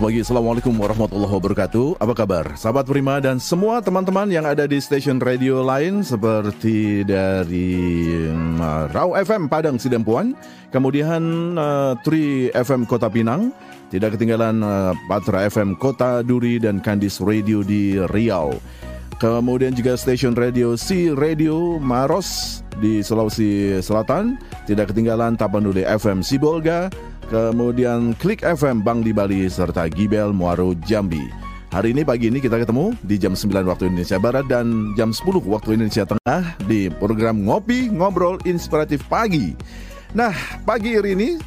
Selamat pagi, Assalamualaikum warahmatullahi wabarakatuh. Apa kabar? Sahabat Prima dan semua teman-teman yang ada di stasiun radio lain Seperti dari um, Rau FM Padang Sidempuan. Kemudian uh, Tri FM Kota Pinang. Tidak ketinggalan uh, Patra FM Kota Duri dan Kandis Radio di Riau. Kemudian juga stasiun radio Si Radio Maros di Sulawesi Selatan. Tidak ketinggalan Tapanuli FM Sibolga kemudian Klik FM Bang di Bali, serta Gibel Muaro Jambi. Hari ini pagi ini kita ketemu di jam 9 waktu Indonesia Barat dan jam 10 waktu Indonesia Tengah di program Ngopi Ngobrol Inspiratif Pagi. Nah, pagi hari ini,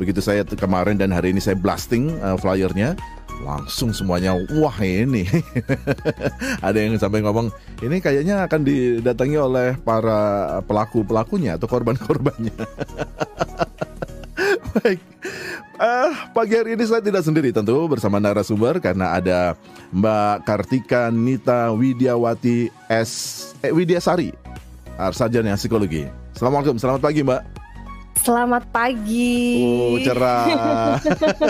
begitu saya kemarin dan hari ini saya blasting uh, flyernya, langsung semuanya wah ini ada yang sampai ngomong ini kayaknya akan didatangi oleh para pelaku pelakunya atau korban korbannya baik Uh, pagi hari ini saya tidak sendiri tentu bersama narasumber karena ada Mbak Kartika Nita Widiawati S eh, Widiasari sarjana psikologi. Assalamualaikum, selamat pagi Mbak. Selamat pagi. Oh, cerah.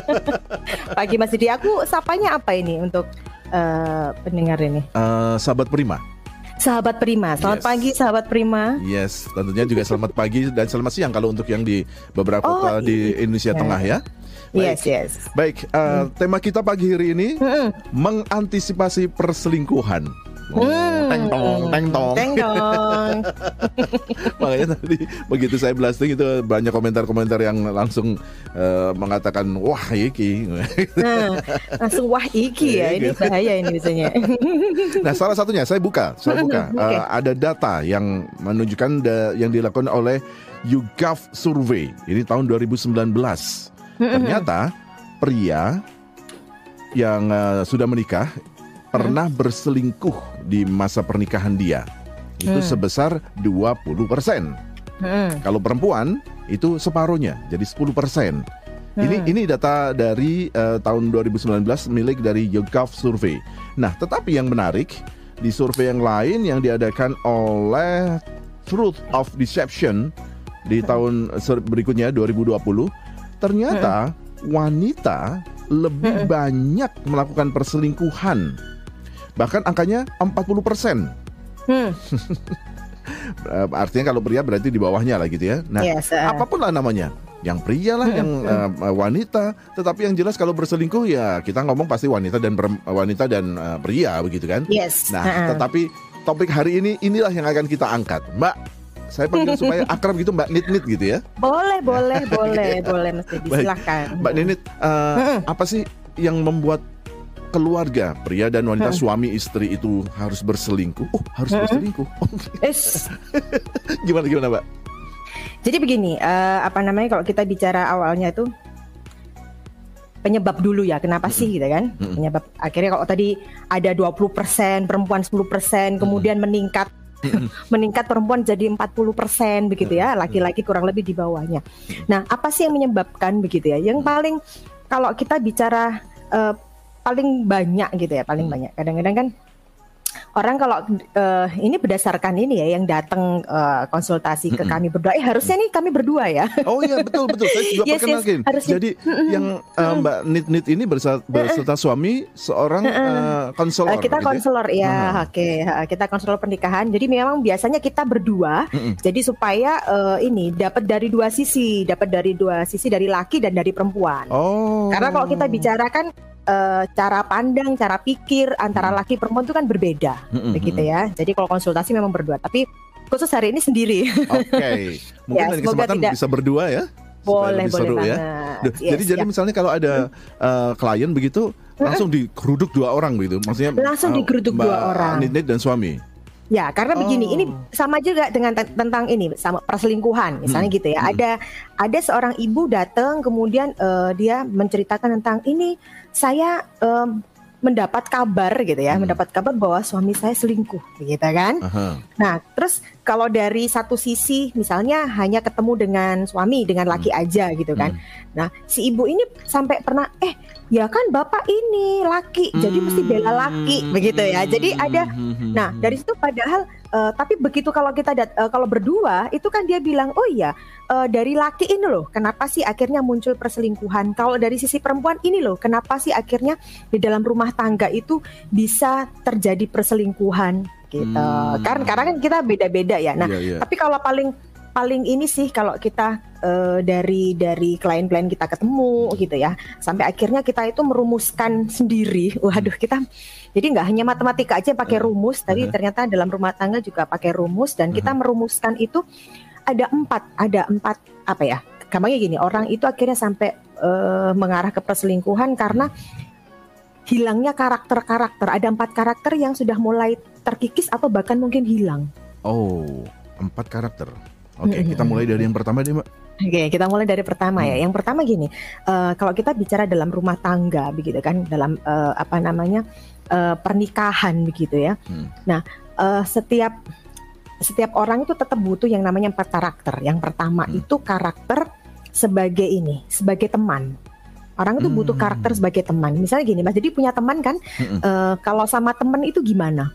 pagi Mas Didi, aku sapanya apa ini untuk uh, pendengar ini? Uh, sahabat Prima. Sahabat Prima, selamat yes. pagi sahabat Prima. Yes, tentunya juga selamat pagi dan selamat siang kalau untuk yang di beberapa oh, kota di iya. Indonesia iya. Tengah ya. Baik. Yes, yes. Baik, uh, hmm. tema kita pagi hari ini hmm. mengantisipasi perselingkuhan. Hmm. Teng tong, teng tong. Teng tong. Makanya tadi begitu saya blasting itu banyak komentar-komentar yang langsung uh, mengatakan wah iki. nah, langsung wah iki ya. Ini bahaya ini biasanya. nah, salah satunya saya buka, saya buka. okay. uh, ada data yang menunjukkan da yang dilakukan oleh YouGov Survey. Ini tahun 2019. Ternyata pria yang uh, sudah menikah pernah berselingkuh di masa pernikahan dia. Itu hmm. sebesar 20%. Hmm. Kalau perempuan itu separuhnya, jadi 10%. Hmm. Ini ini data dari uh, tahun 2019 milik dari YouGov Survey. Nah, tetapi yang menarik di survei yang lain yang diadakan oleh Truth of Deception di tahun berikutnya 2020, ternyata hmm. wanita lebih hmm. banyak melakukan perselingkuhan Bahkan angkanya 40 persen. Hmm. Artinya kalau pria berarti di bawahnya lah gitu ya. Nah, yes, uh. apa pun lah namanya, yang pria lah, hmm, yang uh, wanita. Tetapi yang jelas kalau berselingkuh ya kita ngomong pasti wanita dan wanita dan uh, pria begitu kan. Yes. Nah, uh. tetapi topik hari ini inilah yang akan kita angkat, Mbak. Saya panggil supaya akrab gitu Mbak Nit Nit gitu ya. Boleh, boleh, boleh, boleh mesti silakan. Mbak Nit, uh, hmm. apa sih yang membuat keluarga pria dan wanita hmm. suami istri itu harus berselingkuh. Oh, harus hmm. berselingkuh. es. gimana gimana, Mbak? Jadi begini, uh, apa namanya kalau kita bicara awalnya itu penyebab dulu ya, kenapa sih gitu kan? Hmm. Penyebab akhirnya kalau tadi ada 20% perempuan 10% kemudian meningkat meningkat perempuan jadi 40% begitu ya, laki-laki kurang lebih di bawahnya. Nah, apa sih yang menyebabkan begitu ya? Yang paling kalau kita bicara uh, paling banyak gitu ya paling hmm. banyak. Kadang-kadang kan orang kalau uh, ini berdasarkan ini ya yang datang uh, konsultasi ke kami berdua eh harusnya nih kami berdua ya. Oh iya betul betul. Saya juga yes, perkenalkan. yes, jadi yang uh, mbak Nit Nit ini berserta, berserta suami seorang uh, konselor uh, kita gitu ya? konselor ya, ya oke okay. kita konselor pernikahan. Jadi memang biasanya kita berdua. Jadi supaya uh, ini dapat dari dua sisi. Dapat dari dua sisi dari laki dan dari perempuan. Oh. Karena kalau kita bicarakan uh, cara pandang, cara pikir antara hmm. laki perempuan itu kan berbeda, mm-hmm. begitu ya. Jadi kalau konsultasi memang berdua, tapi khusus hari ini sendiri. Oke, okay. mungkin ya, kesempatan tidak... bisa berdua ya. Boleh, boleh seru, ya. Yes, jadi jadi misalnya kalau ada uh, klien begitu langsung digeruduk dua orang begitu, maksudnya langsung uh, digeruduk dua orang. Nit dan suami. Ya, karena oh. begini, ini oh. sama juga dengan tentang ini sama perselingkuhan, misalnya hmm. gitu ya. Hmm. Ada ada seorang ibu datang kemudian uh, dia menceritakan tentang ini saya um, mendapat kabar gitu ya, hmm. mendapat kabar bahwa suami saya selingkuh, gitu kan. Uh -huh. Nah, terus kalau dari satu sisi misalnya hanya ketemu dengan suami dengan laki Hmm. aja gitu kan. Nah, si ibu ini sampai pernah eh ya kan bapak ini laki jadi mesti bela laki Hmm. begitu ya. Jadi ada Hmm. Nah, dari situ padahal eh, tapi begitu kalau kita dat- eh, kalau berdua itu kan dia bilang, "Oh iya, eh, dari laki ini loh, kenapa sih akhirnya muncul perselingkuhan? Kalau dari sisi perempuan ini loh, kenapa sih akhirnya di dalam rumah tangga itu bisa terjadi perselingkuhan?" Gitu. Hmm. Kan karena kan kita beda-beda ya. Nah, Iya, iya. tapi kalau paling paling ini sih kalau kita eh, dari dari klien-klien kita ketemu gitu ya sampai akhirnya kita itu merumuskan sendiri waduh kita jadi nggak hanya matematika aja pakai rumus tapi Uh-huh. ternyata dalam rumah tangga juga pakai rumus dan kita Uh-huh. merumuskan itu ada empat ada empat apa ya gampangnya gini orang itu akhirnya sampai eh, mengarah ke perselingkuhan karena hilangnya karakter-karakter ada empat karakter yang sudah mulai terkikis atau bahkan mungkin hilang Oh, empat karakter. Oke, Mm-mm. kita mulai dari yang pertama deh, Mbak. Oke, kita mulai dari pertama ya. Hmm. Yang pertama gini, eh, kalau kita bicara dalam rumah tangga begitu kan, dalam eh, apa namanya eh, pernikahan begitu ya. Hmm. Nah, eh, setiap setiap orang itu tetap butuh yang namanya empat karakter. Yang pertama Hmm. itu karakter sebagai ini, sebagai teman. Orang itu butuh Hmm. karakter sebagai teman. Misalnya gini, Mas, jadi punya teman kan, eh, kalau sama teman itu gimana?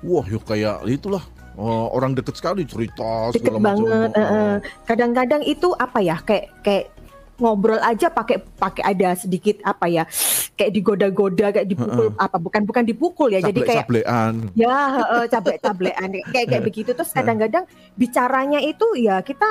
Wah, yuk kayak itulah. Oh, orang deket sekali cerita deket segala macam. banget. Eh, eh. Kadang-kadang itu apa ya kayak kayak ngobrol aja pakai pakai ada sedikit apa ya kayak digoda-goda kayak dipukul apa bukan bukan dipukul ya jadi kayak Cablek-cablekan. ya eh, cablek-cablekan kayak kayak begitu terus kadang-kadang bicaranya itu ya kita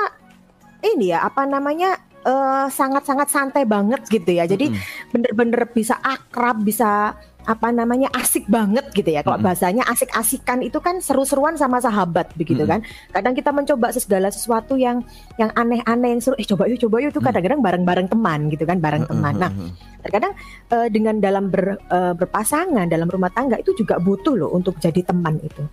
ini ya apa namanya eh, sangat-sangat santai banget gitu ya jadi bener-bener bisa akrab bisa apa namanya asik banget gitu ya. Kalau bahasanya asik-asikan itu kan seru-seruan sama sahabat begitu kan. Kadang kita mencoba segala sesuatu yang yang aneh-aneh yang seru eh coba yuk coba yuk. Itu Mm. kadang-kadang bareng-bareng teman gitu kan bareng teman. Nah terkadang eh, dengan dalam ber- eh, berpasangan dalam rumah tangga itu juga butuh loh untuk jadi teman itu.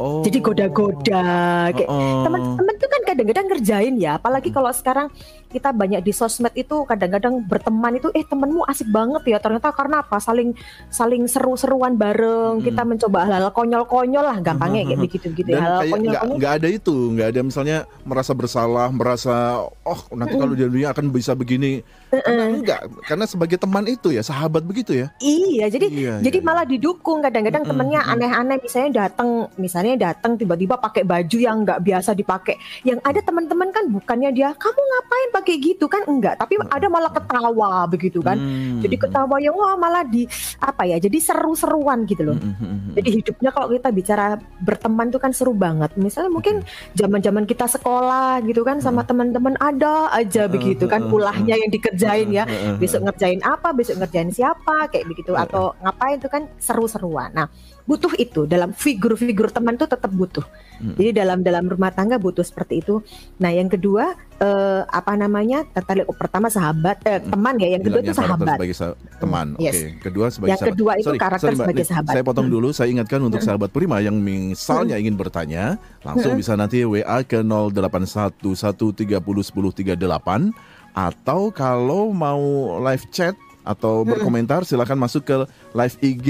Oh. jadi goda-goda kayak teman-teman tuh kan kadang-kadang ngerjain ya apalagi kalau sekarang kita banyak di sosmed itu kadang-kadang berteman itu eh temenmu asik banget ya. Ternyata karena apa? Saling saling seru-seruan bareng Mm. kita mencoba hal-hal konyol-konyol lah gampangnya kayak begitu-gitu Dan ya hal konyol-konyol. nggak ada itu, nggak ada misalnya merasa bersalah, merasa oh nanti kalau dia dunia akan bisa begini. Karena enggak, karena sebagai teman itu ya sahabat begitu ya. iya jadi Iya, jadi iya, malah didukung. Kadang-kadang temennya aneh-aneh misalnya datang misalnya datang tiba-tiba pakai baju yang nggak biasa dipakai. Yang ada teman-teman kan bukannya dia kamu ngapain pakai gitu? Kan enggak tapi Mm-mm. ada malah ketawa begitu kan. Hmm. jadi ketawa yang wah malah di apa ya jadi seru-seruan gitu loh. Hmm, hmm, hmm, jadi hidupnya kalau kita bicara berteman tuh kan seru banget. Misalnya mungkin zaman-zaman kita sekolah gitu kan sama teman-teman ada aja begitu kan ulahnya yang dikerjain ya. besok ngerjain apa, besok ngerjain siapa, kayak begitu. Atau ngapain itu kan seru-seruan. Nah, butuh itu dalam figur-figur teman tuh tetap butuh. Mm. Jadi dalam dalam rumah tangga butuh seperti itu. Nah, yang kedua eh, apa namanya? Tertarik oh, pertama sahabat, eh, teman ya. Yang kedua Bilangnya itu sahabat. sebagai sa- teman. Hmm, yes. Oke, kedua sebagai Yang sahabat. kedua itu Sorry, karakter sorry, Mbak. sebagai sahabat. Saya potong Hmm. dulu. Saya ingatkan untuk sahabat Prima yang misalnya ingin bertanya, langsung Hmm. bisa nanti WA ke 0811301038 atau kalau mau live chat atau Hmm. berkomentar silakan masuk ke live IG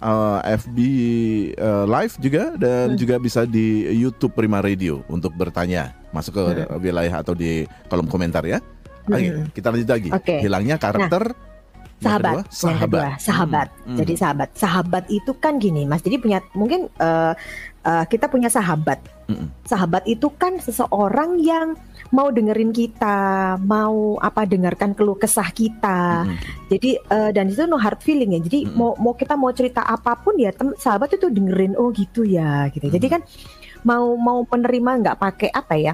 uh, FB uh, live juga dan Hmm. juga bisa di YouTube Prima Radio untuk bertanya masuk ke Hmm. wilayah atau di kolom komentar ya. Oke, Hmm. kita lanjut lagi. Oke. Hilangnya karakter yang sahabat, kedua, yang kedua sahabat. Hmm. Jadi sahabat, sahabat itu kan gini, Mas. Jadi punya mungkin eh, eh, kita punya sahabat. Mm-mm. Sahabat itu kan seseorang yang mau dengerin kita, mau apa dengarkan keluh kesah kita. Mm-mm. Jadi eh, dan itu no hard feeling ya. Jadi Mm-mm. mau mau kita mau cerita apa pun ya tem- sahabat itu dengerin oh gitu ya gitu. Jadi kan mau mau penerima nggak pakai apa ya?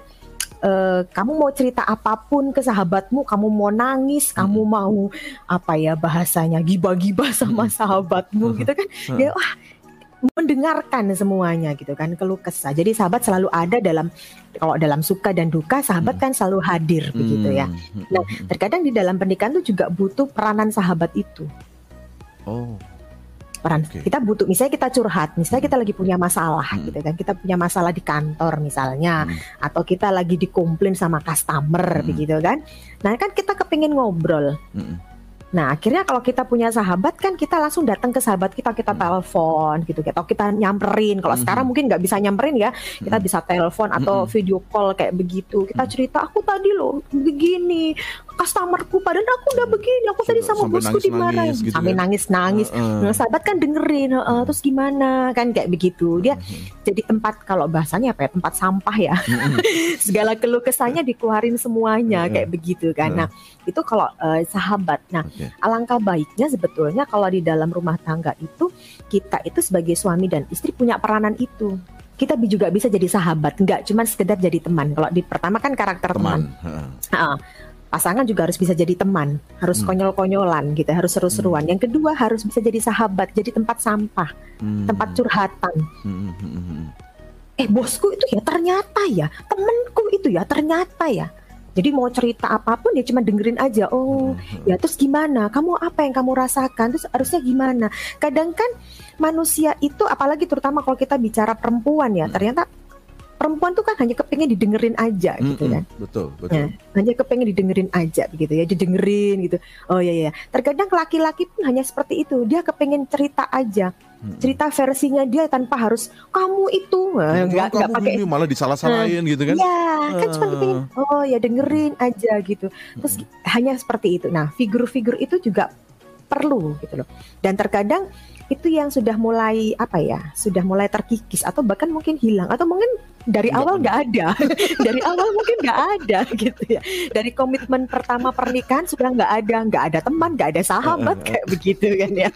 Eh, kamu mau cerita apa pun ke sahabatmu, kamu mau nangis, kamu mau apa ya bahasanya gibah-gibah sama sahabatmu gitu kan? Ya wah mendengarkan semuanya gitu kan keluh kesah. Jadi sahabat selalu ada dalam kalau dalam suka dan duka sahabat kan selalu hadir begitu ya. Nah, Terkadang di dalam pernikahan tuh juga butuh peranan sahabat itu. oh, Peran Oke. kita butuh misalnya kita curhat, misalnya kita lagi punya masalah Hmm. gitu kan. Kita punya masalah di kantor misalnya Hmm. atau kita lagi dikomplain sama customer Hmm. begitu kan. Nah, kan kita kepingin ngobrol. Mm-mm. Nah, akhirnya kalau kita punya sahabat kan kita langsung datang ke sahabat kita, kita telepon gitu, atau kita nyamperin. Kalau Mhm. sekarang mungkin nggak bisa nyamperin ya, kita Mhm. bisa telepon atau Mhm. video call kayak begitu. Kita Mhm. cerita, aku tadi loh begini, customerku padahal aku udah begini, aku tadi sama sampai bosku dimarahin, gitu sampai ya? nangis-nangis. Heeh. Nah, sahabat kan dengerin, "Heeh, Mhm. terus gimana kan kayak begitu. Dia Mhm. jadi tempat kalau bahasanya apa ya, tempat sampah ya. Mhm. Segala keluh kesahnya dikeluarin semuanya Heeh. kayak begitu kan. Nah, itu kalau eh, sahabat. Nah, Oke. alangkah baiknya sebetulnya kalau di dalam rumah tangga itu kita itu sebagai suami dan istri punya peranan itu. Kita juga bisa jadi sahabat, nggak cuma sekedar jadi teman. Kalau di pertama kan karakter teman. Teman. Heeh. Pasangan juga harus bisa jadi teman, harus Hmm. konyol-konyolan gitu, harus seru-seruan. Yang kedua harus bisa jadi sahabat, jadi tempat sampah, Hmm. tempat curhatan. Hmm, hmm, hmm, hmm. Eh bosku itu ya ternyata ya, temenku itu ya ternyata ya. Jadi mau cerita apa pun ya cuma dengerin aja. Oh, Hmm, ya terus gimana? Kamu apa yang kamu rasakan? Terus harusnya gimana? Kadang kan manusia itu apalagi terutama kalau kita bicara perempuan ya, Hmm. ternyata perempuan tuh kan hanya kepengen didengerin aja hmm, gitu kan. Betul, Ya, betul. hanya kepengen didengerin aja begitu ya, didengerin gitu. Oh iya iya. Terkadang laki-laki pun hanya seperti itu. Dia kepengen cerita aja, cerita versinya dia tanpa harus kamu itu Nah, Jangan nggak nggak kamu pakai malah disalah-salahin gitu kan. Ya, kan cuma Ah. kepengen oh ya dengerin aja gitu. Terus Hmm. hanya seperti itu. Nah, figur-figur itu juga perlu gitu loh. Dan terkadang itu yang sudah mulai apa ya, sudah mulai terkikis atau bahkan mungkin hilang atau mungkin dari awal nggak ada, dari awal mungkin nggak ada gitu ya. Dari komitmen pertama pernikahan sudah nggak ada, nggak ada teman, nggak ada sahabat kayak begitu kan ya.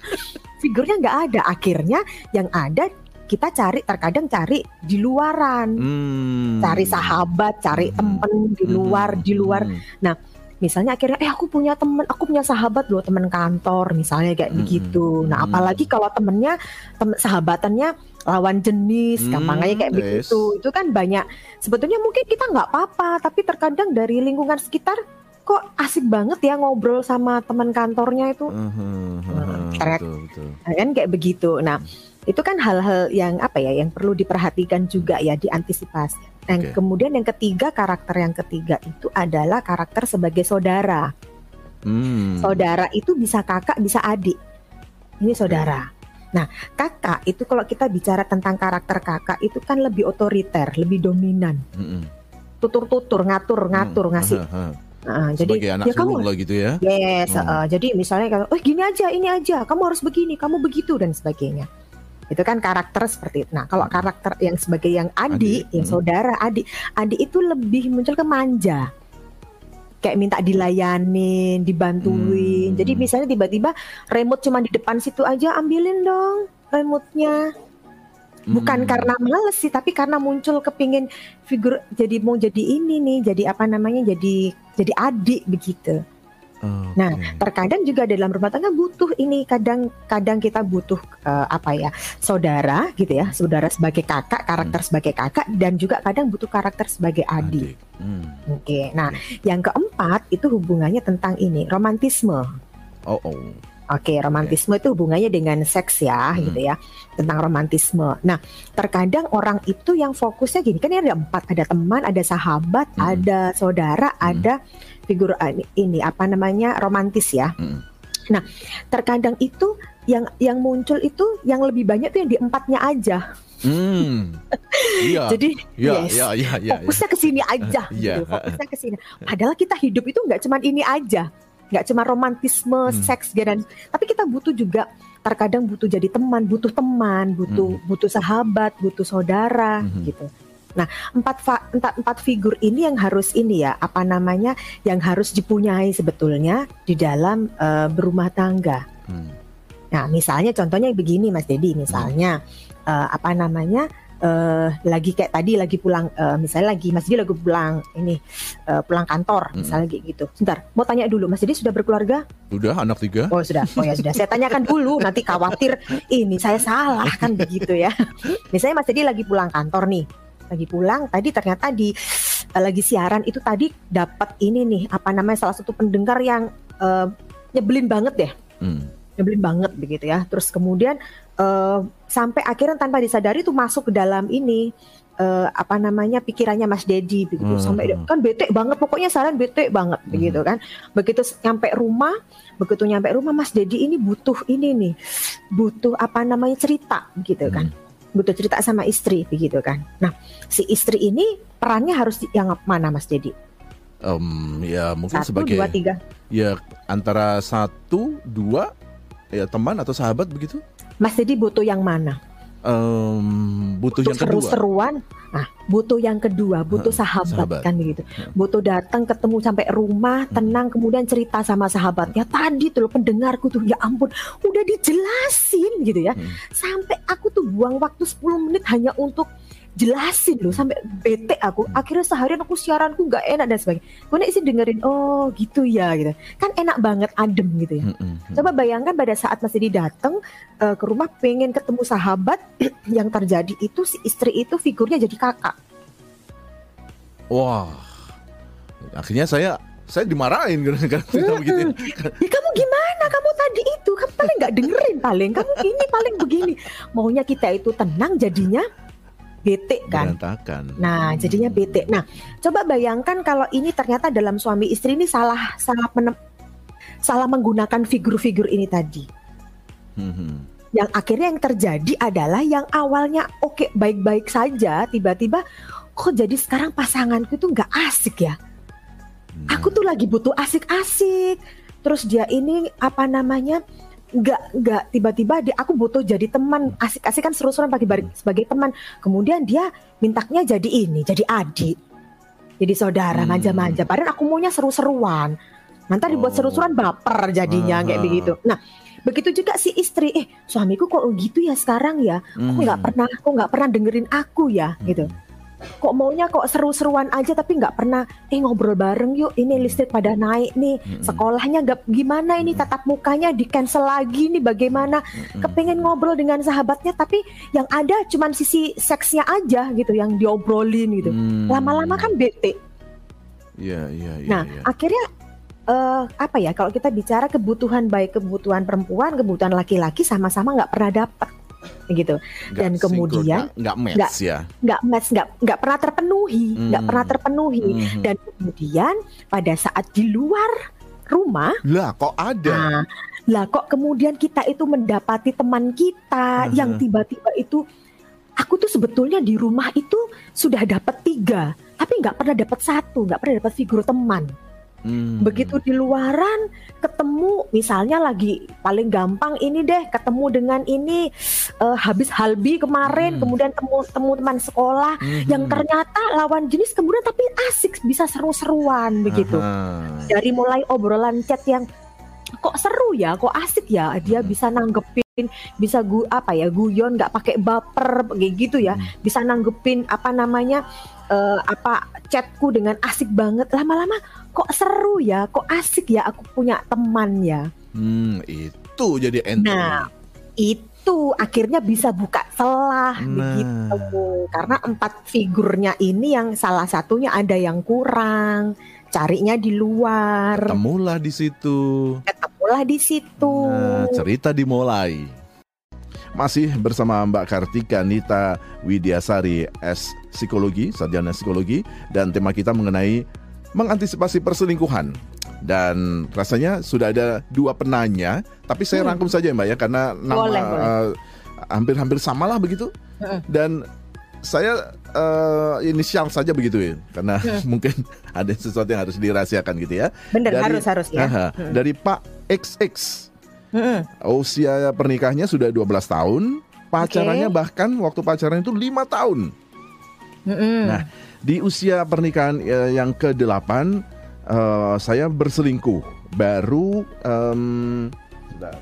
Figurnya nggak ada. Akhirnya yang ada kita cari terkadang cari di luaran Hmm. cari sahabat, cari Hmm. temen di luar, Hmm. di luar. Hmm. Misalnya akhirnya, eh aku punya temen, aku punya sahabat loh temen kantor, misalnya kayak Hmm. begitu. Nah Hmm. apalagi kalau temennya, temen sahabatannya lawan jenis, Hmm, gampangnya kayak yes. begitu. Itu kan banyak. Sebetulnya mungkin kita nggak apa-apa, tapi terkadang dari lingkungan sekitar kok asik banget ya ngobrol sama teman kantornya itu, Hmm, hmm, hmm, Hmm, Betul, betul. Nah, kan kayak begitu. Nah itu kan hal-hal yang apa ya, yang perlu diperhatikan juga ya, diantisipasi. Dan Oke. kemudian yang ketiga karakter yang ketiga itu adalah karakter sebagai saudara. Hmm. Saudara itu bisa kakak, bisa adik. Ini saudara. Nah, kakak itu kalau kita bicara tentang karakter kakak itu kan lebih otoriter, lebih dominan, Hmm, hmm. tutur-tutur, ngatur-ngatur, Hmm. ngasih. Ha. Nah, jadi anak ya kamu lah gitu ya. Yes, Hmm. uh, jadi misalnya kalau, oh gini aja, ini aja, kamu harus begini, kamu begitu dan sebagainya. Itu kan karakter seperti itu. Nah, kalau karakter yang sebagai yang adik, Adik, yang hmm. saudara, adik, adik itu lebih muncul ke manja. Kayak minta dilayanin, dibantuin. Hmm. Jadi misalnya tiba-tiba remote cuma di depan situ aja, ambilin dong remote-nya. Bukan Hmm. karena males sih, tapi karena muncul kepingin figur jadi mau jadi ini nih, jadi apa namanya, jadi jadi adik begitu. Oke. Nah, terkadang juga dalam rumah tangga butuh ini kadang-kadang kita butuh eh, apa ya saudara gitu ya saudara sebagai kakak karakter sebagai kakak dan juga kadang butuh karakter sebagai adik. Adik. Hmm. Oke, nah yang keempat itu hubungannya tentang ini romantisme. Oh, oh. Oke, romantisme itu hubungannya dengan seks ya, Hmm. gitu ya, tentang romantisme. Nah, terkadang orang itu yang fokusnya gini, kan ini ada empat, ada teman, ada sahabat, Hmm. ada saudara, Hmm. ada figur eh, ini apa namanya romantis ya. Hmm. Nah, terkadang itu yang yang muncul itu yang lebih banyak tuh yang di empatnya aja. Hmm. Iya. Jadi Iya, yes. iya, iya, iya. fokusnya ke sini aja, Iya, gitu. fokusnya ke sini. Padahal kita hidup itu nggak cuma ini aja, nggak cuma romantisme, Hmm. seks dan, tapi kita butuh juga terkadang butuh jadi teman, butuh teman, butuh butuh sahabat, butuh saudara, Hmm. gitu. Nah, empat fa- empat empat figur ini yang harus ini ya, apa namanya, yang harus dipunyai sebetulnya di dalam eh, berumah tangga. Hmm. Nah, misalnya contohnya begini Mas Dedi, misalnya eh, apa namanya eh, lagi kayak tadi lagi pulang, eh, misalnya lagi Mas Dedi lagi pulang ini eh, pulang kantor, Mm. misalnya gitu. Sebentar, mau tanya dulu, Mas Dedi sudah berkeluarga? Udah anak tiga? Oh sudah, oh ya sudah. Saya tanyakan dulu, nanti khawatir ini saya salah kan begitu ya. Misalnya Mas Dedi lagi pulang kantor nih, lagi pulang tadi ternyata di eh, lagi siaran itu tadi dapat ini nih apa namanya salah satu pendengar yang eh, nyebelin banget deh Hmm. Nyebelin banget begitu ya. Terus kemudian eh, sampai akhirnya tanpa disadari tuh masuk ke dalam ini uh, apa namanya pikirannya Mas Dedi begitu. Hmm. sampai kan bete banget pokoknya saran bete banget Hmm. begitu kan. Begitu nyampe rumah begitu nyampe rumah Mas Dedi ini butuh ini nih butuh apa namanya cerita begitu kan. Butuh cerita sama istri begitu kan. Nah si istri ini perannya harus yang mana Mas Dedi Em, ya mungkin satu sebagai dua tiga. ya antara satu dua ya teman atau sahabat begitu. Mas Dedi butuh yang mana Em, butuh butuh yang kedua. seru-seruan nah butuh yang kedua butuh Heeh, sahabat, sahabat. kan begitu Heeh. butuh datang ketemu sampai rumah tenang kemudian cerita sama sahabatnya tadi tuh loh pendengarku tuh ya ampun udah dijelasin gitu ya Hmm. sampai aku tuh buang waktu 10 menit hanya untuk jelasin loh sampai bete aku akhirnya seharian aku siaranku nggak enak dan sebagainya gue nih sih dengerin oh gitu ya gitu kan enak banget adem gitu ya. Coba bayangkan pada saat Mas Didi datang eh, ke rumah pengen ketemu sahabat yang terjadi itu si istri itu figurnya jadi kakak. Wah, akhirnya saya saya dimarahin karena cerita begitu. ya. Ya kamu gimana? Kamu tadi itu kamu paling nggak dengerin paling. Kamu ini paling begini. Maunya kita itu tenang jadinya bete kan. Berantakan. Nah, jadinya bete. Nah, coba bayangkan kalau ini ternyata dalam suami istri ini salah salah menem- salah menggunakan figur-figur ini tadi. Hmm, hmm. yang akhirnya yang terjadi adalah yang awalnya oke baik-baik saja tiba-tiba kok jadi sekarang pasanganku itu nggak asik ya Hmm. aku tuh lagi butuh asik-asik terus dia ini apa namanya nggak nggak tiba-tiba dia aku butuh jadi teman. Asik-asik kan seru-seruan bagi bagi- sebagai teman. Kemudian dia mintanya jadi ini jadi adik. Jadi saudara Hmm. manja-manja. Padahal aku maunya seru-seruan. Nanti dibuat Oh. seru-seruan baper jadinya kayak Ah. begitu. Nah begitu juga si istri eh suamiku kok gitu ya sekarang ya? Hmm. nggak pernah kok nggak pernah dengerin aku ya gitu kok maunya kok seru-seruan aja tapi nggak pernah eh ngobrol bareng yuk ini listrik pada naik nih sekolahnya nggak gimana ini tatap mukanya di cancel lagi nih bagaimana Hmm. kepengen ngobrol dengan sahabatnya tapi yang ada cuman sisi seksnya aja gitu yang diobrolin gitu Hmm. lama-lama kan bete Iya, iya, iya. nah iya. akhirnya eh, apa ya kalau kita bicara kebutuhan baik kebutuhan perempuan kebutuhan laki-laki sama-sama nggak pernah dapat gitu Nggak dan kemudian nggak- match ya. nggak match nggak nggak pernah terpenuhi nggak Hmm. pernah terpenuhi Hmm. dan kemudian pada saat di luar rumah Lah, kok ada? nah, lah kok kemudian kita itu mendapati teman kita Mhm. yang tiba-tiba itu aku tuh sebetulnya di rumah itu sudah dapat tiga tapi nggak pernah dapat satu nggak pernah dapat figur teman Hmm. begitu di luaran ketemu misalnya lagi paling gampang ini deh ketemu dengan ini eh, habis halbi kemarin Hmm. kemudian temu temu teman sekolah Mhm. yang ternyata lawan jenis kemudian tapi asik bisa seru-seruan begitu Aha. dari mulai obrolan chat yang kok seru ya kok asik ya dia Hmm. bisa nanggepin bisa gu apa ya guyon nggak pakai baper kayak gitu ya Hmm. bisa nanggepin apa namanya eh, apa chatku dengan asik banget lama-lama kok seru ya kok asik ya aku punya teman ya Hmm, itu jadi entry. Nah, itu akhirnya bisa buka celah Nah. begitu karena empat figurnya ini yang salah satunya ada yang kurang carinya di luar Temulah di situ. Ketemulah di situ Nah, cerita dimulai. Masih bersama Mbak Kartika Nita Widyasari S Psikologi, Sarjana Psikologi dan tema kita mengenai mengantisipasi perselingkuhan. Dan rasanya sudah ada dua penanya, tapi saya Hmm. rangkum saja ya Mbak ya karena nama Boleh, boleh. eh, hampir-hampir sama lah begitu. Mm-mm. Dan saya eh, inisial saja begitu ya, karena Hmm. mungkin ada sesuatu yang harus dirahasiakan gitu ya. bener dari- harus harus ya Aha, Mm. Dari Pak XX Mm-mm. Usia pernikahannya sudah 12 tahun Pacarannya bahkan waktu pacaran itu lima tahun Mm-mm. Nah, Di usia pernikahan eh, yang ke-8 eh, Saya berselingkuh Baru sebentar.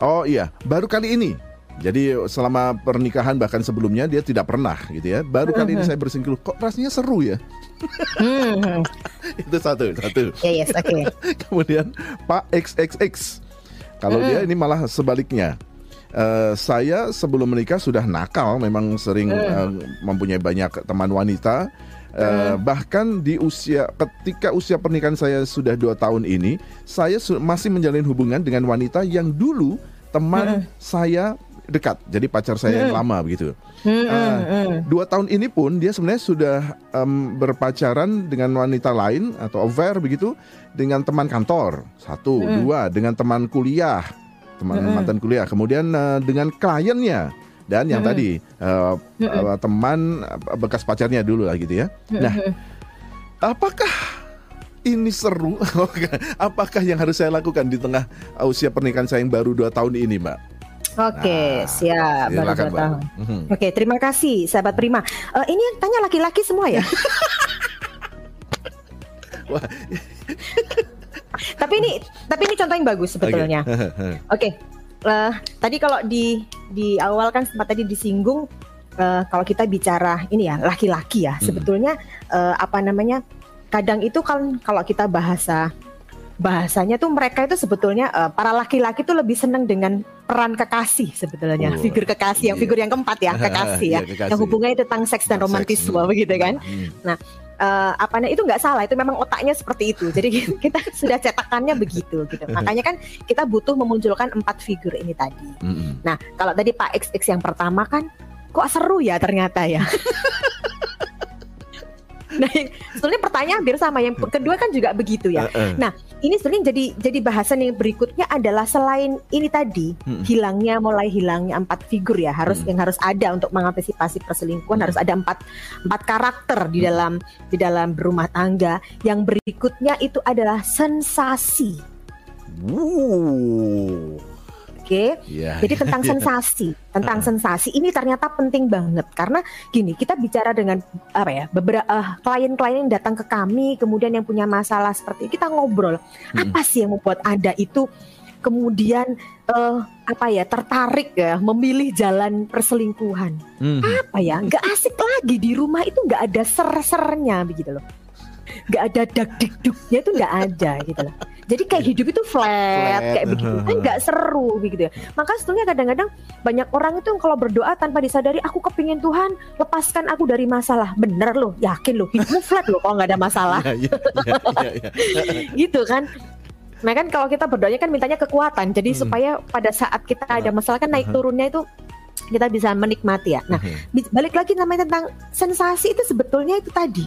Oh iya Baru kali ini jadi selama pernikahan bahkan sebelumnya dia tidak pernah gitu ya. Baru kali ini Mhm. saya berselingkuh. Kok rasanya seru ya? Mm. Itu satu, satu. ya yes oke Kemudian Pak XXX. Kalau dia ini malah sebaliknya. Eh, saya sebelum menikah sudah nakal, memang sering eh, mempunyai banyak teman wanita. Eh, bahkan di usia ketika usia pernikahan saya sudah dua tahun ini, saya su- masih menjalin hubungan dengan wanita yang dulu teman saya dekat, jadi pacar saya yang lama begitu. Hmm, Ah, hmm, hmm. Dua tahun ini pun dia sebenarnya sudah em, berpacaran dengan wanita lain atau affair begitu dengan teman kantor. Satu, dua dengan teman kuliah, teman mantan kuliah, kemudian eh, dengan kliennya. Dan yang tadi eh, eh, teman bekas pacarnya dulu lah gitu ya. Nah, apakah ini seru? apakah yang harus saya lakukan di tengah usia pernikahan saya yang baru dua tahun ini, Mbak? Oke, Nah, siap. Baru dua tahun. Mhm. Oke, terima kasih sahabat Prima. Eh, ini yang tanya laki-laki semua ya? Wah. tapi ini tapi ini contoh yang bagus sebetulnya. Oke. eh, tadi kalau di di awal kan sempat tadi disinggung eh, kalau kita bicara ini ya laki-laki ya Hmm. sebetulnya eh, apa namanya kadang itu kan kalau kita bahasa bahasanya tuh mereka itu sebetulnya eh, para laki-laki tuh lebih seneng dengan peran kekasih sebetulnya Oh, figur kekasih yang iya. figur yang keempat ya kekasih ya Iya, kekasih. yang hubungannya tentang seks dan romantisme hmm. begitu kan Hmm. eh, apa itu nggak salah itu memang otaknya seperti itu jadi kita sudah cetakannya begitu gitu makanya kan kita butuh memunculkan empat figur ini tadi Mm-mm. nah kalau tadi Pak XX yang pertama kan kok seru ya ternyata ya nah sebenarnya pertanyaan hampir sama yang kedua kan juga begitu ya eh. ini sebenarnya jadi jadi bahasan yang berikutnya adalah selain ini tadi Mm-mm. hilangnya mulai hilangnya empat figur ya harus Mm. yang harus ada untuk mengantisipasi perselingkuhan harus ada empat empat karakter di dalam di dalam berumah tangga yang berikutnya itu adalah sensasi. Oke. Ya, jadi tentang sensasi tentang sensasi ini ternyata penting banget. Karena gini kita bicara dengan apa ya beberapa klien-klien yang datang ke kami kemudian yang punya masalah seperti kita ngobrol. Mm-mm. apa sih yang membuat anda itu kemudian eh, apa ya tertarik ya memilih jalan perselingkuhan? Mhm. apa ya nggak asik lagi di rumah itu nggak ada ser-sernya begitu loh. Nggak ada dak dikduknya itu nggak ada gitu loh jadi kayak hidup itu flat, Flat, kayak begitu. kan nggak seru begitu ya. Maka sebetulnya kadang-kadang banyak orang itu yang kalau berdoa tanpa disadari aku kepingin Tuhan lepaskan aku dari masalah. Bener loh yakin loh hidupmu flat loh kalau nggak ada masalah. Ya, ya, ya, ya, ya. gitu kan. Nah kan kalau kita berdoanya kan mintanya kekuatan, jadi Hmm. supaya pada saat kita ada masalah kan naik turunnya itu kita bisa menikmati ya. Nah balik lagi namanya tentang sensasi itu sebetulnya itu tadi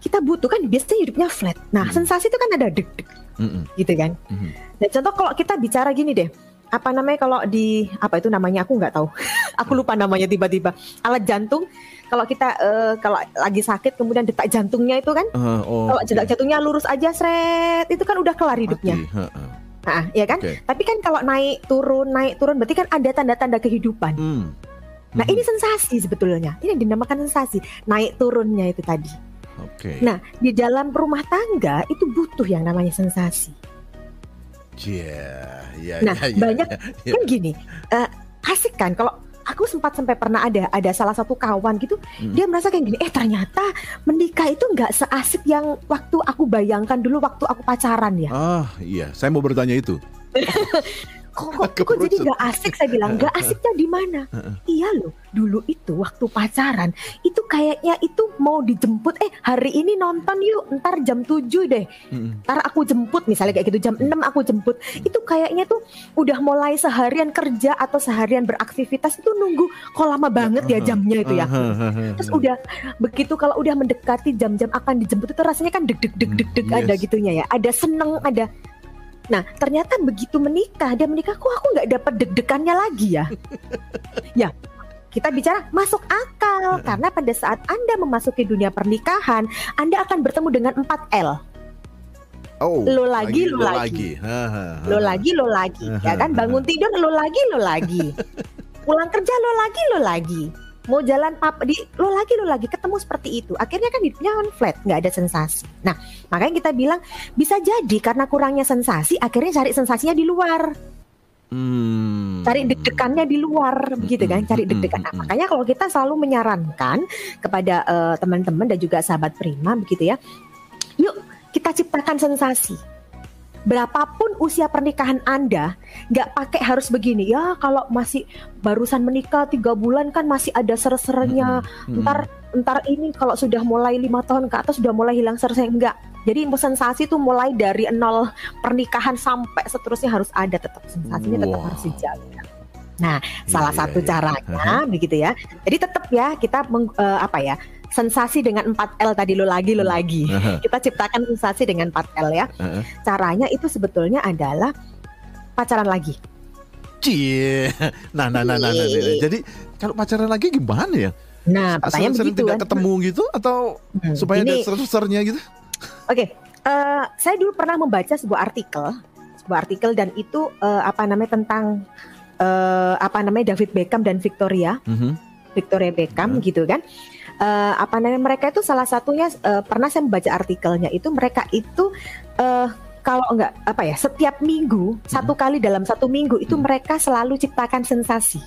kita butuh kan biasanya hidupnya flat. Nah Hmm. sensasi itu kan ada deg-deg Mm-mm. gitu kan. Mhm. Nah contoh kalau kita bicara gini deh, apa namanya kalau di apa itu namanya aku nggak tahu, aku lupa namanya tiba-tiba alat jantung. Kalau kita eh, kalau lagi sakit kemudian detak jantungnya itu kan Eh, oh, kalau oke. detak jantungnya lurus aja seret itu kan udah kelar hidupnya. Heeh. Nah, ya kan? Oke. Tapi kan kalau naik turun naik turun berarti kan ada tanda-tanda kehidupan. Hmm. Nah, Mhm. ini sensasi sebetulnya. Ini yang dinamakan sensasi, naik turunnya itu tadi. Oke. Nah, di dalam rumah tangga itu butuh yang namanya sensasi. Yeah, ya, Nah, ya, ya, banyak ya, ya. Kan gini, eh, asik kan kalau aku sempat sampai pernah ada ada salah satu kawan gitu, Hmm. dia merasa kayak gini, eh ternyata menikah itu nggak seasik yang waktu aku bayangkan dulu waktu aku pacaran ya. Ah, iya. Saya mau bertanya itu. kok, kok, kok jadi nggak asik? Saya bilang nggak asiknya di mana? Iya loh dulu itu waktu pacaran itu kayaknya itu mau dijemput. Eh hari ini nonton yuk ntar jam 7 deh. Ntar aku jemput misalnya kayak gitu jam 6 aku jemput. Itu kayaknya tuh udah mulai seharian kerja atau seharian beraktivitas itu nunggu kok lama banget ya jamnya itu ya. Terus udah begitu kalau udah mendekati jam-jam akan dijemput itu rasanya kan deg deg deg deg deg Hmm, ada yes. gitunya ya. Ada seneng ada nah ternyata begitu menikah dia menikah kok aku nggak dapat deg-degannya lagi ya? Ya kita bicara masuk akal. Karena pada saat anda memasuki dunia pernikahan anda akan bertemu dengan 4 L. Oh, Lo lagi, lo lagi. Hahaha. lo lagi lo lagi ya kan? bangun tidur lo lagi lo lagi. Pulang kerja lo lagi lo lagi mau jalan pap di lo lagi lo lagi ketemu seperti itu. Akhirnya kan hidupnya on flat nggak ada sensasi. Nah makanya kita bilang bisa jadi karena kurangnya sensasi akhirnya cari sensasinya di luar. Hmm. cari deg-degannya di luar begitu kan? Cari deg-degan. Nah, makanya kalau kita selalu menyarankan kepada eh, teman-teman dan juga sahabat prima begitu ya yuk kita ciptakan sensasi berapapun usia pernikahan anda nggak pakai harus begini ya kalau masih barusan menikah tiga bulan kan masih ada ser-sernya Mm-mm. ntar ntar ini kalau sudah mulai lima tahun ke atas sudah mulai hilang ser enggak jadi sensasi itu mulai dari nol pernikahan sampai seterusnya harus ada tetap sensasinya tetap Wow. harus dijaga Nah, salah iya, satu iya. caranya begitu ya. Jadi tetap ya kita meng- eh, apa ya? Sensasi dengan 4L tadi lo lagi lo lagi. Aha, Kita ciptakan sensasi dengan 4L ya. aha. Caranya itu sebetulnya adalah pacaran lagi. Cie. Nah, nah, nah, nah, nah, nah, nah. Jadi kalau pacaran lagi gimana ya? Nah, pertanyaan Sering-sering begitu tidak kan. ketemu gitu atau Hmm, supaya ini- ada seru-serunya gitu? Oke, eh, saya dulu pernah membaca sebuah artikel, sebuah artikel dan itu eh, apa namanya tentang eh, apa namanya David Beckham dan Victoria, Mhm. Victoria Beckham Hmm. gitu kan. Eh, apa namanya mereka itu salah satunya eh, pernah saya membaca artikelnya itu mereka itu eh, kalau enggak apa ya setiap minggu satu kali dalam satu minggu itu Hmm. mereka selalu ciptakan sensasi.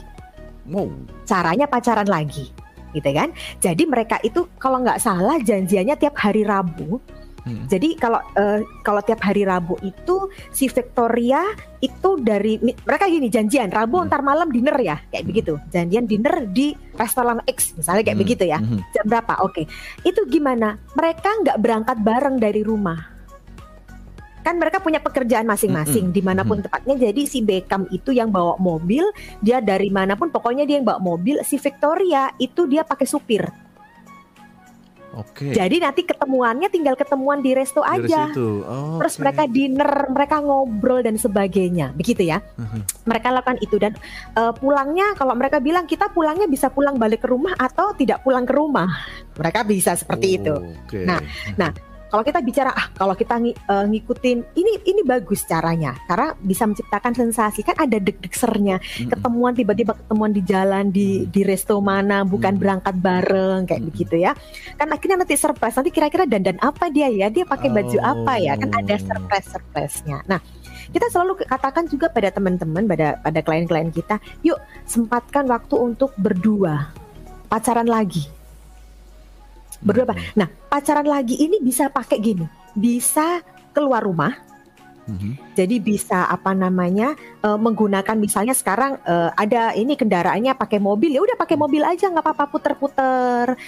Wow. Caranya pacaran lagi, gitu kan? Jadi mereka itu kalau nggak salah janjiannya tiap hari Rabu. Hmm. Jadi kalau eh, kalau tiap hari Rabu itu si Victoria itu dari mereka gini janjian Rabu Hmm. ntar malam dinner ya kayak begitu janjian dinner di restoran X misalnya kayak Hmm. begitu ya Mhm. jam berapa oke itu gimana mereka nggak berangkat bareng dari rumah kan mereka punya pekerjaan masing-masing Mm-mm. di mana pun tepatnya jadi si Beckham itu yang bawa mobil dia dari mana pun pokoknya dia yang bawa mobil si Victoria itu dia pakai supir Oke. jadi nanti ketemuannya tinggal ketemuan di resto Dari aja. Oh, terus oke. mereka dinner, mereka ngobrol dan sebagainya, begitu ya. Mhm. Mereka lakukan itu dan eh, pulangnya kalau mereka bilang kita pulangnya bisa pulang balik ke rumah atau tidak pulang ke rumah, mereka bisa seperti itu. Oke. Nah, nah, Kalau kita bicara ah kalau kita ngi- eh, ngikutin ini ini bagus caranya. Karena bisa menciptakan sensasi. Kan ada deg-degsernya Mm-mm. ketemuan tiba-tiba ketemuan di jalan di di resto mana bukan Hmm. berangkat bareng kayak Hmm. begitu ya. Kan akhirnya nanti surprise. Nanti kira-kira dandan apa dia ya? Dia pakai baju apa ya? Kan ada Oh. surprise surprise-nya nah kita selalu katakan juga pada teman-teman pada pada klien-klien kita yuk sempatkan waktu untuk berdua. Pacaran lagi berdua apa nah pacaran lagi ini bisa pakai gini bisa keluar rumah Mhm. jadi bisa apa namanya eh, menggunakan misalnya sekarang eh, ada ini kendaraannya pakai mobil ya udah pakai mobil aja nggak apa-apa puter-puter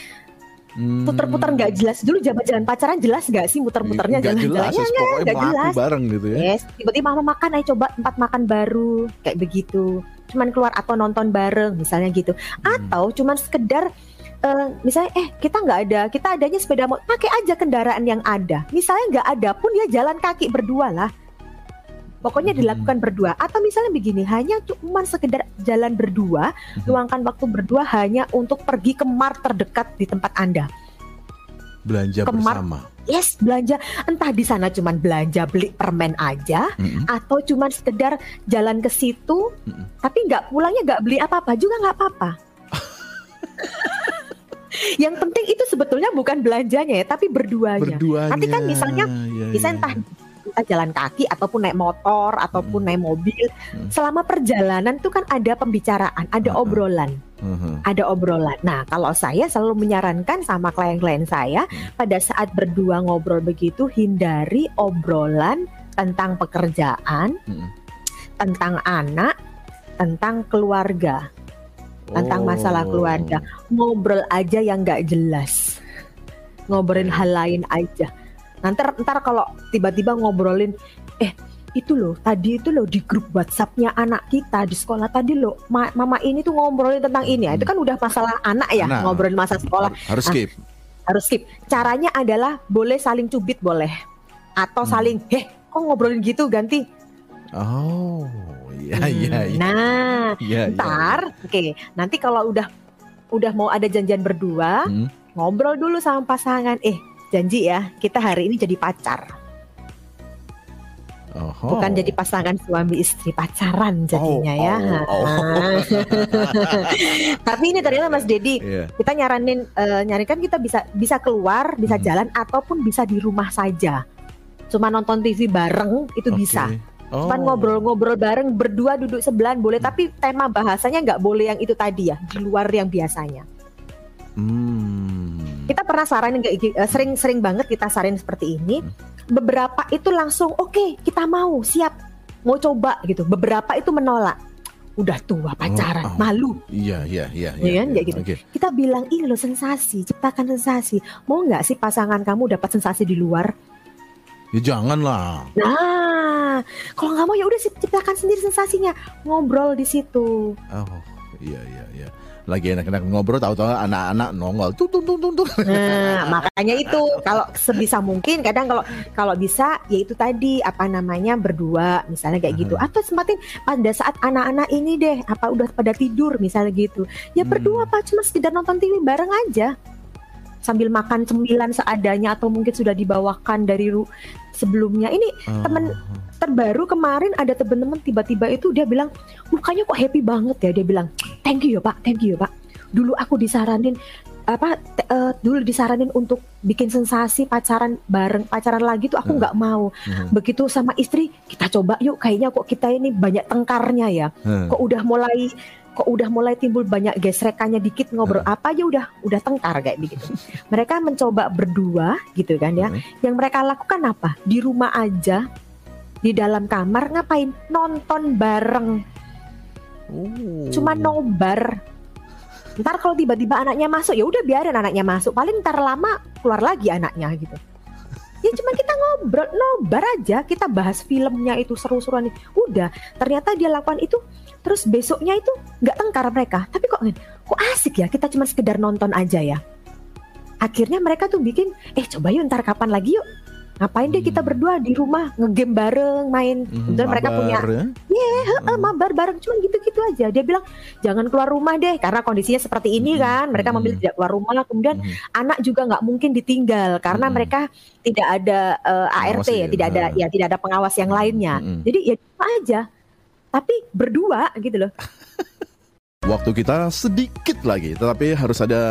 Hmm. puter-puter nggak jelas dulu jaman-jaman pacaran jelas nggak sih muter-muternya Nggak jelas, nggak jelas. bareng gitu ya. yes tiba-tiba mama makan ayo coba tempat makan baru kayak begitu cuman keluar atau nonton bareng misalnya gitu Hmm. atau cuman sekedar eh, misalnya eh kita nggak ada kita adanya sepeda motor pakai aja kendaraan yang ada misalnya nggak ada pun ya jalan kaki berdua lah pokoknya Hmm. dilakukan berdua atau misalnya begini hanya cuma sekedar jalan berdua Hmm. luangkan waktu berdua hanya untuk pergi ke mart terdekat di tempat anda belanja Kemar- bersama. yes belanja entah di sana cuman belanja beli permen aja Mm-mm. atau cuman sekedar jalan ke situ Mm-mm. tapi nggak pulangnya nggak beli apa-apa juga nggak apa-apa yang penting itu sebetulnya bukan belanjanya ya tapi berduanya Berduanya. Nanti kan misalnya- ya, bisa ya, entah ya. entah jalan kaki ataupun naik motor ataupun Mm. naik mobil Mm. selama perjalanan itu kan ada pembicaraan ada Mm-mm. obrolan Mhm. ada obrolan nah kalau saya selalu menyarankan sama klien-klien saya Hmm. pada saat berdua ngobrol begitu hindari obrolan tentang pekerjaan Mm-mm. tentang anak tentang keluarga tentang masalah Oh. keluarga. ngobrol aja yang nggak jelas ngobrolin Oke. hal lain aja nanti ntar kalau tiba-tiba ngobrolin eh itu loh tadi itu loh di grup WhatsAppnya anak kita di sekolah tadi loh ma- mama ini tuh ngobrolin tentang ini Hmm. itu kan udah masalah anak ya Anak. ngobrolin masa sekolah Har- harus Ah. skip. harus skip caranya adalah boleh saling cubit boleh atau Hmm. saling heh kok ngobrolin gitu ganti Oh, iya Hmm, iya iya. nah Iya, iya, ntar oke nanti kalau udah udah mau ada janjian berdua Hmm. ngobrol dulu sama pasangan eh janji ya kita hari ini jadi pacar Oho. bukan jadi pasangan suami istri pacaran jadinya Oh, ya oh, oh. tapi ini ternyata Mas Dedi Iya. kita nyaranin eh, nyarikan kita bisa bisa keluar bisa Hmm. jalan ataupun bisa di rumah saja cuma nonton TV bareng itu Oke. bisa Oh. Cuman ngobrol-ngobrol bareng berdua duduk sebelahan boleh Hmm. tapi tema bahasanya nggak boleh yang itu tadi ya di luar yang biasanya Hmm. kita pernah saranin kayak gi- eh, sering-sering banget kita saranin seperti ini beberapa itu langsung oke kita mau siap mau coba gitu beberapa itu menolak udah tua pacaran oh. malu Iya iya iya. Iya kan, kayak gitu. Oke. kita bilang ini loh sensasi ciptakan sensasi mau nggak sih pasangan kamu dapat sensasi di luar Ya jangan lah. Nah, kalau nggak mau ya udah ciptakan sendiri sensasinya, ngobrol di situ. Oh, iya iya iya. Lagi enak-enak ngobrol tahu-tahu anak-anak nongol. Tuh tuh tuh tuh nah makanya itu. Kalau sebisa mungkin kadang kalau kalau bisa ya itu tadi apa namanya berdua misalnya kayak gitu. Atau sempatin pada saat anak-anak ini deh apa udah pada tidur misalnya gitu. Ya hmm. berdua apa cuma sekedar nonton TV bareng aja. Sambil makan cemilan seadanya atau mungkin sudah dibawakan dari sebelumnya ini uh. temen terbaru kemarin ada temen-temen tiba-tiba itu dia bilang mukanya kok happy banget ya dia bilang thank you ya pak thank you ya pak dulu aku disaranin apa uh, dulu disaranin untuk bikin sensasi pacaran bareng pacaran lagi tuh aku hmm. nggak hmm. mau hmm. begitu sama istri kita coba yuk kayaknya kok kita ini banyak tengkarnya ya hmm. kok udah mulai kok udah mulai timbul banyak gesrekannya dikit ngobrol hmm. apa aja udah udah tengkar kayak begitu mereka mencoba berdua gitu kan ya hmm. yang mereka lakukan apa di rumah aja di dalam kamar ngapain? Nonton bareng. Oh. Cuma nobar. Ntar kalau tiba-tiba anaknya masuk, ya udah biarin anaknya masuk. Paling ntar lama keluar lagi anaknya gitu. Ya cuma kita ngobrol, nobar aja. Kita bahas filmnya itu seru-seruan. Udah, ternyata dia lakukan itu. Terus besoknya itu nggak tengkar mereka. Tapi kok kok asik ya? Kita cuma sekedar nonton aja ya. Akhirnya mereka tuh bikin, eh coba yuk ntar kapan lagi yuk ngapain deh kita hmm. berdua di rumah ngegame bareng main hmm, dan mereka punya ya yeah, hmm. mabar bareng cuman gitu-gitu aja dia bilang jangan keluar rumah deh karena kondisinya seperti ini hmm. kan mereka hmm. memilih tidak keluar rumah kemudian hmm. anak juga nggak mungkin ditinggal karena hmm. mereka tidak ada uh, ART ya, tidak ada ya tidak ada pengawas yang lainnya hmm. jadi ya aja tapi berdua gitu loh Waktu kita sedikit lagi, tetapi harus ada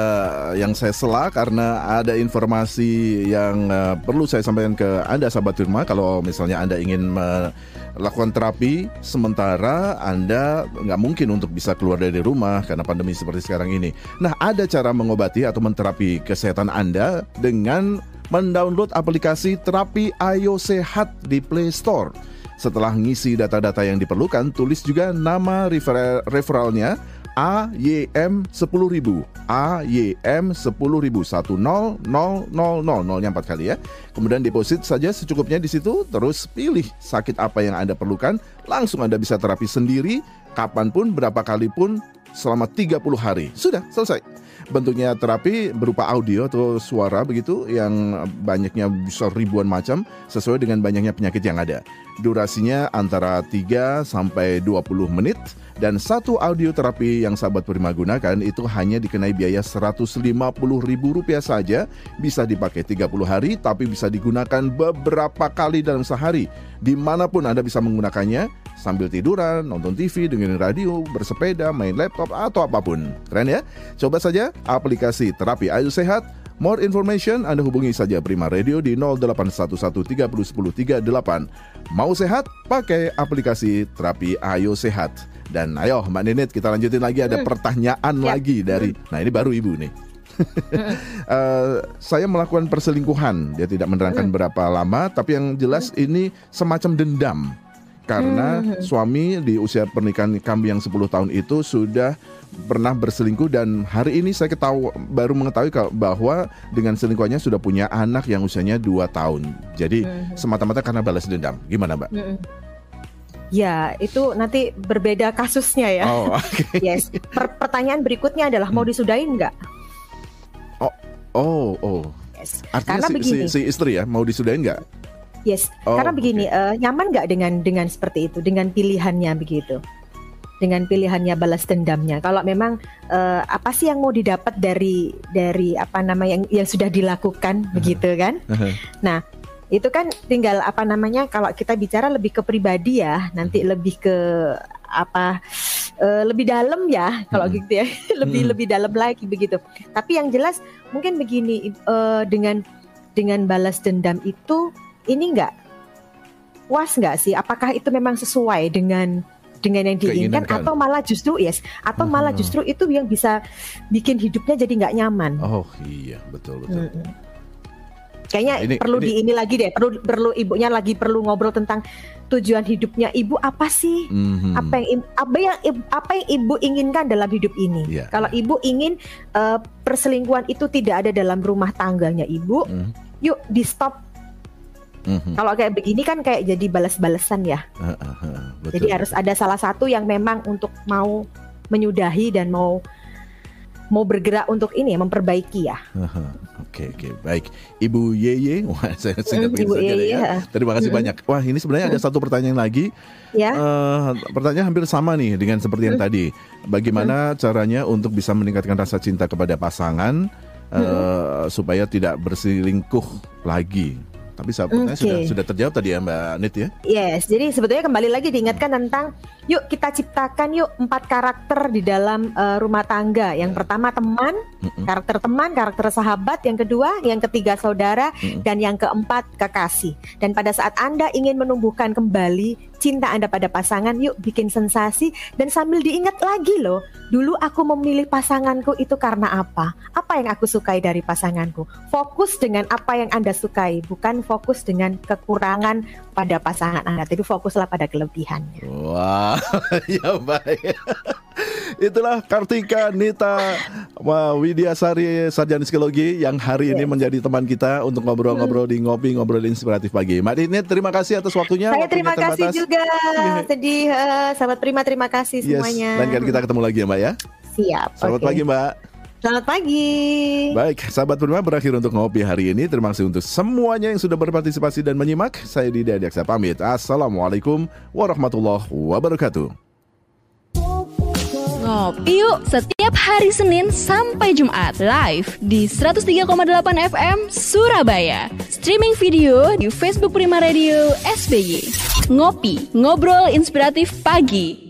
yang saya sela karena ada informasi yang uh, perlu saya sampaikan ke Anda sahabat Firma kalau misalnya Anda ingin melakukan terapi sementara Anda nggak mungkin untuk bisa keluar dari rumah karena pandemi seperti sekarang ini. Nah, ada cara mengobati atau menterapi kesehatan Anda dengan mendownload aplikasi terapi Ayo Sehat di Play Store. Setelah ngisi data-data yang diperlukan, tulis juga nama refer referralnya AYM 10.000 AYM 10.000 10 0 0 0 0 nya 4 kali ya. Kemudian deposit saja secukupnya di situ. Terus pilih sakit apa yang Anda perlukan. Langsung Anda bisa terapi sendiri. Kapan pun berapa kali pun selama 30 hari. Sudah selesai bentuknya terapi berupa audio atau suara begitu yang banyaknya bisa ribuan macam sesuai dengan banyaknya penyakit yang ada. Durasinya antara 3 sampai 20 menit dan satu audio terapi yang sahabat Prima gunakan itu hanya dikenai biaya Rp150.000 saja, bisa dipakai 30 hari tapi bisa digunakan beberapa kali dalam sehari. Di mana pun Anda bisa menggunakannya, sambil tiduran, nonton TV, dengerin radio, bersepeda, main laptop, atau apa pun. Keren ya? Coba saja aplikasi Terapi Ayu Sehat More information Anda hubungi saja Prima Radio di 0811301038. Mau sehat? Pakai aplikasi Terapi Ayo Sehat. Dan ayo Mbak Nenet kita lanjutin lagi ada hmm. pertanyaan ya. lagi dari Nah, ini baru Ibu nih. uh, saya melakukan perselingkuhan. Dia tidak menerangkan hmm. berapa lama, tapi yang jelas hmm. ini semacam dendam karena hmm. suami di usia pernikahan kami yang 10 tahun itu sudah pernah berselingkuh dan hari ini saya ketahu baru mengetahui bahwa dengan selingkuhannya sudah punya anak yang usianya 2 tahun. Jadi hmm. semata-mata karena balas dendam. Gimana, Mbak? Hmm. Ya, itu nanti berbeda kasusnya ya. Oh, okay. yes. Per pertanyaan berikutnya adalah mau hmm. disudahin nggak? Oh, oh, oh. Yes. Artinya Karena si, begini. Si, si istri ya mau disudahin nggak? Yes, oh, karena begini, okay. uh, eh, nyaman nggak dengan dengan seperti itu, dengan pilihannya begitu, dengan pilihannya balas dendamnya. Kalau memang uh, apa sih yang mau didapat dari dari apa nama yang yang sudah dilakukan uh -huh. begitu kan? Uh -huh. Nah, itu kan tinggal apa namanya kalau kita bicara lebih ke pribadi ya, nanti uh -huh. lebih ke apa uh, lebih dalam ya kalau gitu ya, lebih lebih dalam lagi begitu. Tapi yang jelas mungkin begini uh, dengan dengan balas dendam itu ini enggak puas nggak sih? Apakah itu memang sesuai dengan dengan yang diinginkan atau malah justru yes atau malah hmm. justru itu yang bisa bikin hidupnya jadi nggak nyaman? Oh iya betul betul. Hmm. Kayaknya ini, perlu ini, di ini lagi deh perlu perlu ibunya lagi perlu ngobrol tentang tujuan hidupnya ibu apa sih? Mm-hmm. Apa yang apa yang apa yang ibu inginkan dalam hidup ini? Yeah, Kalau yeah. ibu ingin uh, perselingkuhan itu tidak ada dalam rumah tangganya ibu, mm. yuk di stop Mm-hmm. Kalau kayak begini kan kayak jadi balas-balesan ya. Uh, uh, uh, betul. Jadi harus ada salah satu yang memang untuk mau menyudahi dan mau mau bergerak untuk ini memperbaiki ya. Oke oke baik Ibu Yeye, wah saya singkat mm, Ibu Yeye, ya. Terima kasih mm. banyak. Wah ini sebenarnya ada satu pertanyaan lagi. Ya. Uh, pertanyaan hampir sama nih dengan seperti yang mm. tadi. Bagaimana mm. caranya untuk bisa meningkatkan rasa cinta kepada pasangan uh, supaya tidak berselingkuh lagi? Tapi sahabatnya okay. sudah sudah terjawab tadi ya Mbak Nit ya. Yes, jadi sebetulnya kembali lagi diingatkan tentang yuk kita ciptakan yuk empat karakter di dalam uh, rumah tangga. Yang pertama teman, mm-hmm. karakter teman, karakter sahabat. Yang kedua, yang ketiga saudara, mm-hmm. dan yang keempat kekasih. Dan pada saat Anda ingin menumbuhkan kembali cinta Anda pada pasangan, yuk bikin sensasi dan sambil diingat lagi loh, dulu aku memilih pasanganku itu karena apa? Apa yang aku sukai dari pasanganku? Fokus dengan apa yang Anda sukai, bukan fokus dengan kekurangan pada pasangan Anda, tapi fokuslah pada kelebihannya. Wah, ya baik. Itulah Kartika Nita Widyasari Sarjana Psikologi yang hari ini menjadi teman kita untuk ngobrol-ngobrol di ngopi ngobrol inspiratif pagi. Mbak Nita, terima kasih atas waktunya. Saya terima kasih juga. Sedih, uh, sahabat Prima terima kasih yes. semuanya. Dan kita ketemu lagi ya Mbak ya. Siap. Selamat okay. pagi Mbak. Selamat pagi. Baik, sahabat Prima berakhir untuk ngopi hari ini. Terima kasih untuk semuanya yang sudah berpartisipasi dan menyimak. Saya Didi Adiaksa pamit. Assalamualaikum warahmatullahi wabarakatuh. Ngopi yuk setiap hari Senin sampai Jumat live di 103,8 FM Surabaya. Streaming video di Facebook Prima Radio SBY. Ngopi, ngobrol inspiratif pagi.